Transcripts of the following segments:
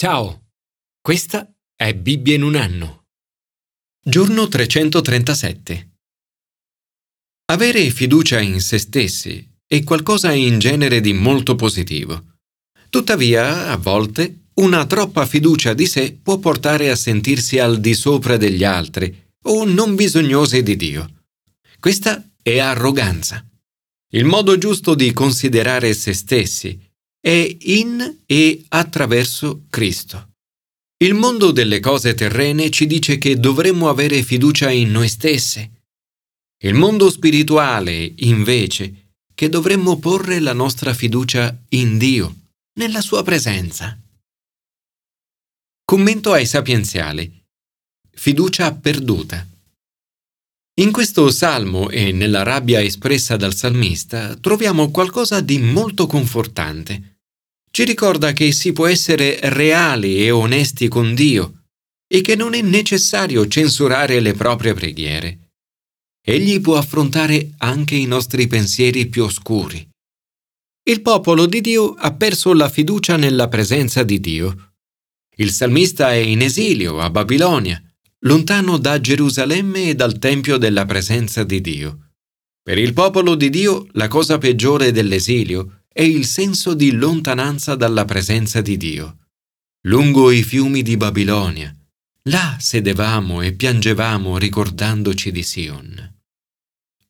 Ciao, questa è Bibbia in un anno. Giorno 337. Avere fiducia in se stessi è qualcosa in genere di molto positivo. Tuttavia, a volte, una troppa fiducia di sé può portare a sentirsi al di sopra degli altri o non bisognosi di Dio. Questa è arroganza. Il modo giusto di considerare se stessi è in e attraverso Cristo. Il mondo delle cose terrene ci dice che dovremmo avere fiducia in noi stessi. Il mondo spirituale, invece, che dovremmo porre la nostra fiducia in Dio, nella sua presenza. Commento ai sapienziali. Fiducia perduta. In questo salmo e nella rabbia espressa dal salmista troviamo qualcosa di molto confortante. Ci ricorda che si può essere reali e onesti con Dio e che non è necessario censurare le proprie preghiere. Egli può affrontare anche i nostri pensieri più oscuri. Il popolo di Dio ha perso la fiducia nella presenza di Dio. Il salmista è in esilio a Babilonia lontano da Gerusalemme e dal Tempio della presenza di Dio. Per il popolo di Dio la cosa peggiore dell'esilio è il senso di lontananza dalla presenza di Dio. Lungo i fiumi di Babilonia, là sedevamo e piangevamo ricordandoci di Sion.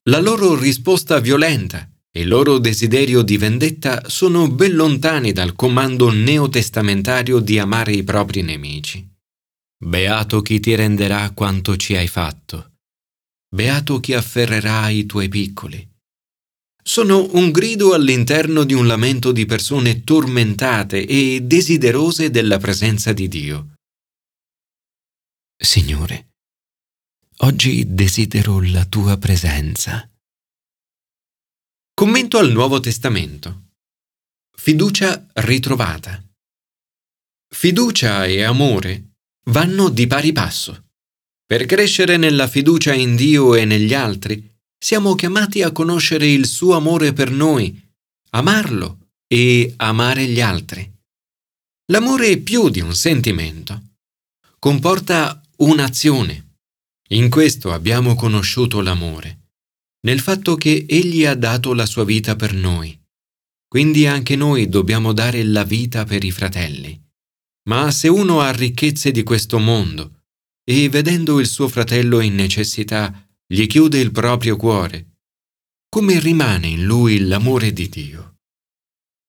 La loro risposta violenta e il loro desiderio di vendetta sono ben lontani dal comando neotestamentario di amare i propri nemici. Beato chi ti renderà quanto ci hai fatto. Beato chi afferrerà i tuoi piccoli. Sono un grido all'interno di un lamento di persone tormentate e desiderose della presenza di Dio. Signore, oggi desidero la tua presenza. Commento al Nuovo Testamento. Fiducia ritrovata. Fiducia e amore vanno di pari passo. Per crescere nella fiducia in Dio e negli altri, siamo chiamati a conoscere il suo amore per noi, amarlo e amare gli altri. L'amore è più di un sentimento. Comporta un'azione. In questo abbiamo conosciuto l'amore, nel fatto che Egli ha dato la sua vita per noi. Quindi anche noi dobbiamo dare la vita per i fratelli. Ma se uno ha ricchezze di questo mondo e vedendo il suo fratello in necessità gli chiude il proprio cuore, come rimane in lui l'amore di Dio?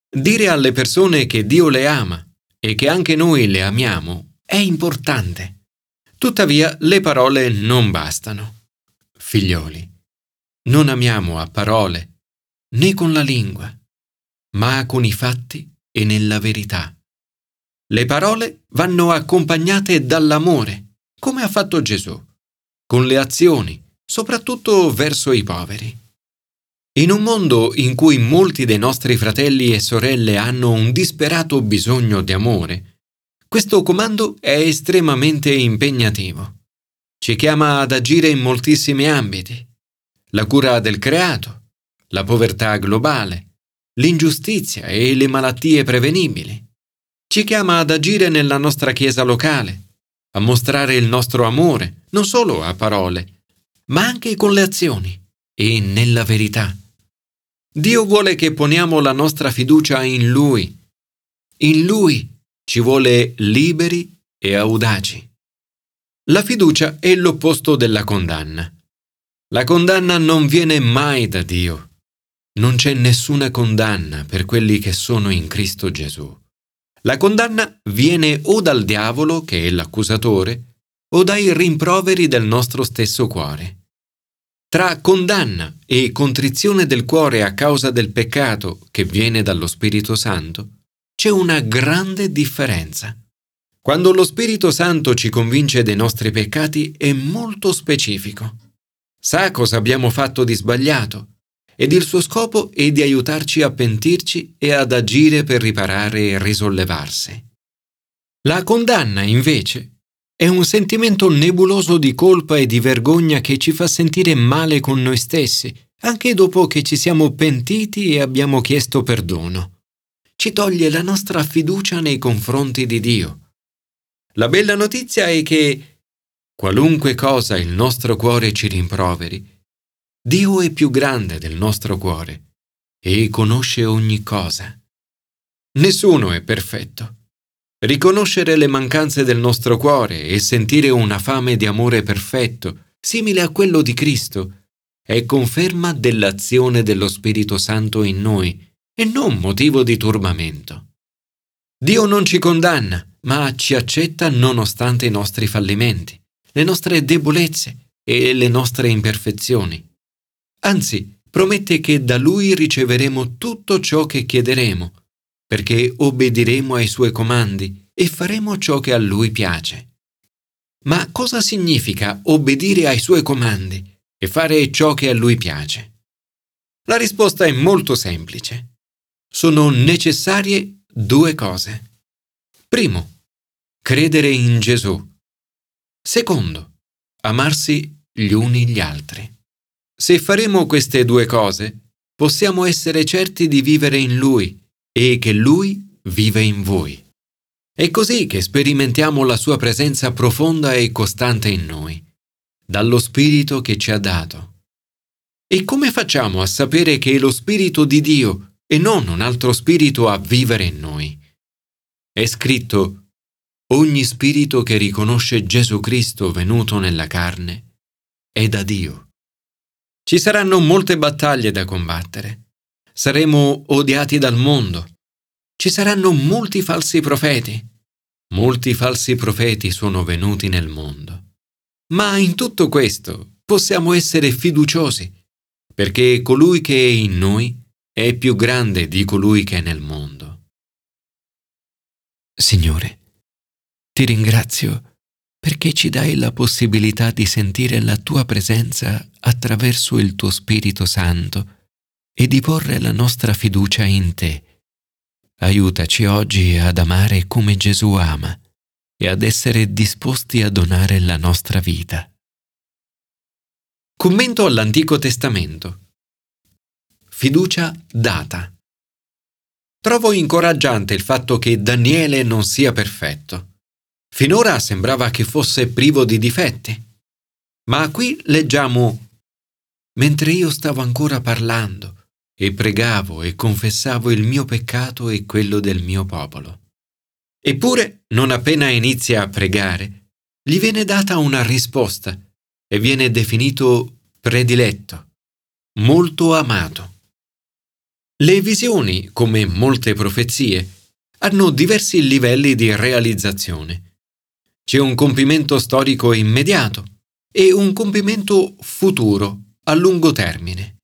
Dire alle persone che Dio le ama e che anche noi le amiamo è importante. Tuttavia le parole non bastano. Figlioli, non amiamo a parole né con la lingua, ma con i fatti e nella verità. Le parole vanno accompagnate dall'amore, come ha fatto Gesù, con le azioni, soprattutto verso i poveri. In un mondo in cui molti dei nostri fratelli e sorelle hanno un disperato bisogno di amore, questo comando è estremamente impegnativo. Ci chiama ad agire in moltissimi ambiti. La cura del creato, la povertà globale, l'ingiustizia e le malattie prevenibili ci chiama ad agire nella nostra Chiesa locale, a mostrare il nostro amore, non solo a parole, ma anche con le azioni e nella verità. Dio vuole che poniamo la nostra fiducia in Lui. In Lui ci vuole liberi e audaci. La fiducia è l'opposto della condanna. La condanna non viene mai da Dio. Non c'è nessuna condanna per quelli che sono in Cristo Gesù. La condanna viene o dal diavolo, che è l'accusatore, o dai rimproveri del nostro stesso cuore. Tra condanna e contrizione del cuore a causa del peccato che viene dallo Spirito Santo c'è una grande differenza. Quando lo Spirito Santo ci convince dei nostri peccati è molto specifico. Sa cosa abbiamo fatto di sbagliato ed il suo scopo è di aiutarci a pentirci e ad agire per riparare e risollevarsi. La condanna, invece, è un sentimento nebuloso di colpa e di vergogna che ci fa sentire male con noi stessi, anche dopo che ci siamo pentiti e abbiamo chiesto perdono. Ci toglie la nostra fiducia nei confronti di Dio, La bella notizia è che, qualunque cosa il nostro cuore ci rimproveri, Dio è più grande del nostro cuore e conosce ogni cosa. Nessuno è perfetto. Riconoscere le mancanze del nostro cuore e sentire una fame di amore perfetto, simile a quello di Cristo, è conferma dell'azione dello Spirito Santo in noi e non motivo di turbamento. Dio non ci condanna, ma ci accetta nonostante i nostri fallimenti, le nostre debolezze e le nostre imperfezioni. Anzi, promette che da Lui riceveremo tutto ciò che chiederemo, perché obbediremo ai Suoi comandi e faremo ciò che a Lui piace. Ma cosa significa obbedire ai Suoi comandi e fare ciò che a Lui piace? La risposta è molto semplice. Sono necessarie due cose. Primo, credere in Gesù. Secondo, amarsi gli uni gli altri. Se faremo queste due cose, possiamo essere certi di vivere in Lui e che Lui vive in voi. È così che sperimentiamo la sua presenza profonda e costante in noi, dallo Spirito che ci ha dato. E come facciamo a sapere che è lo Spirito di Dio e non un altro Spirito a vivere in noi? È scritto, ogni Spirito che riconosce Gesù Cristo venuto nella carne è da Dio. Ci saranno molte battaglie da combattere. Saremo odiati dal mondo. Ci saranno molti falsi profeti. Molti falsi profeti sono venuti nel mondo. Ma in tutto questo possiamo essere fiduciosi, perché colui che è in noi è più grande di colui che è nel mondo. Signore, ti ringrazio perché ci dai la possibilità di sentire la tua presenza attraverso il tuo Spirito Santo e di porre la nostra fiducia in te. Aiutaci oggi ad amare come Gesù ama e ad essere disposti a donare la nostra vita. Commento all'Antico Testamento. Fiducia data. Trovo incoraggiante il fatto che Daniele non sia perfetto. Finora sembrava che fosse privo di difetti. Ma qui leggiamo Mentre io stavo ancora parlando e pregavo e confessavo il mio peccato e quello del mio popolo. Eppure, non appena inizia a pregare, gli viene data una risposta e viene definito prediletto, molto amato. Le visioni, come molte profezie, hanno diversi livelli di realizzazione c'è un compimento storico immediato e un compimento futuro a lungo termine.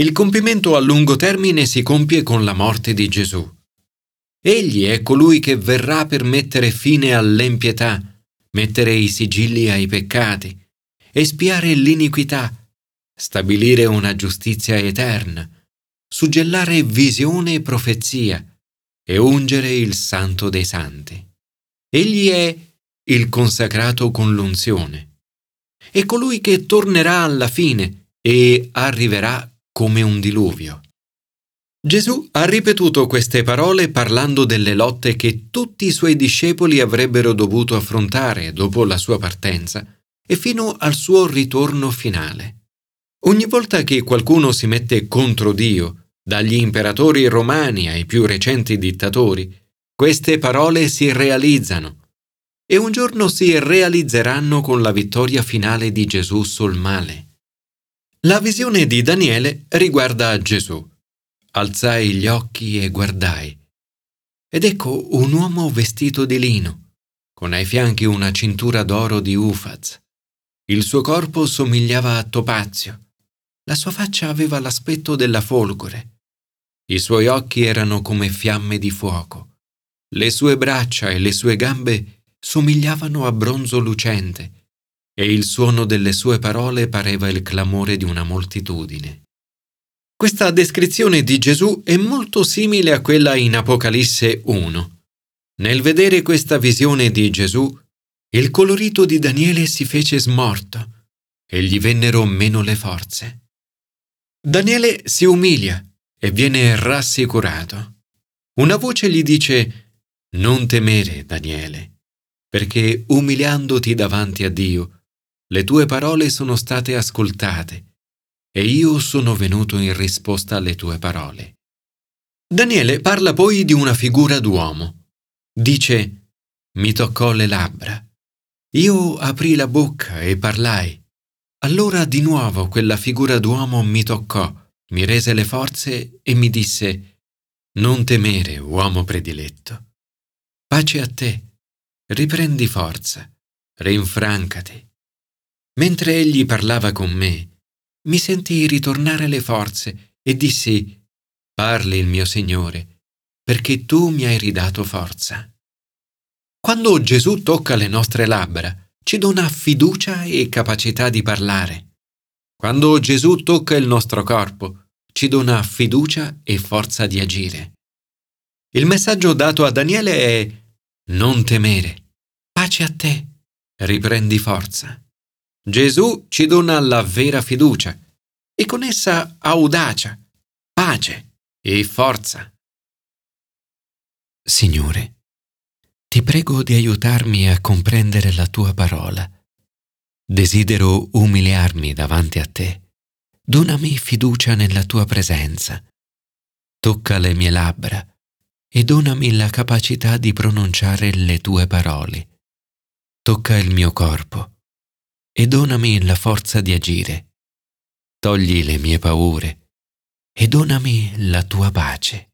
Il compimento a lungo termine si compie con la morte di Gesù. Egli è colui che verrà per mettere fine all'empietà, mettere i sigilli ai peccati, espiare l'iniquità, stabilire una giustizia eterna, suggellare visione e profezia e ungere il santo dei santi. Egli è il consacrato con l'unzione. È colui che tornerà alla fine e arriverà come un diluvio. Gesù ha ripetuto queste parole parlando delle lotte che tutti i suoi discepoli avrebbero dovuto affrontare dopo la sua partenza e fino al suo ritorno finale. Ogni volta che qualcuno si mette contro Dio, dagli imperatori romani ai più recenti dittatori, queste parole si realizzano e un giorno si realizzeranno con la vittoria finale di Gesù sul male. La visione di Daniele riguarda Gesù. Alzai gli occhi e guardai. Ed ecco un uomo vestito di lino, con ai fianchi una cintura d'oro di Ufaz. Il suo corpo somigliava a topazio. La sua faccia aveva l'aspetto della folgore. I suoi occhi erano come fiamme di fuoco. Le sue braccia e le sue gambe somigliavano a bronzo lucente e il suono delle sue parole pareva il clamore di una moltitudine. Questa descrizione di Gesù è molto simile a quella in Apocalisse 1. Nel vedere questa visione di Gesù, il colorito di Daniele si fece smorto e gli vennero meno le forze. Daniele si umilia e viene rassicurato. Una voce gli dice Non temere, Daniele, perché umiliandoti davanti a Dio, le tue parole sono state ascoltate e io sono venuto in risposta alle tue parole. Daniele parla poi di una figura d'uomo. Dice, mi toccò le labbra. Io aprì la bocca e parlai. Allora di nuovo quella figura d'uomo mi toccò, mi rese le forze e mi disse, Non temere, uomo prediletto. Pace a te, riprendi forza, rinfrancati. Mentre egli parlava con me, mi sentii ritornare le forze e dissi, Parli il mio Signore, perché tu mi hai ridato forza. Quando Gesù tocca le nostre labbra, ci dona fiducia e capacità di parlare. Quando Gesù tocca il nostro corpo, ci dona fiducia e forza di agire. Il messaggio dato a Daniele è non temere, pace a te, riprendi forza. Gesù ci dona la vera fiducia e con essa audacia, pace e forza. Signore, ti prego di aiutarmi a comprendere la tua parola. Desidero umiliarmi davanti a te. Donami fiducia nella tua presenza. Tocca le mie labbra e donami la capacità di pronunciare le tue parole. Tocca il mio corpo e donami la forza di agire. Togli le mie paure e donami la tua pace.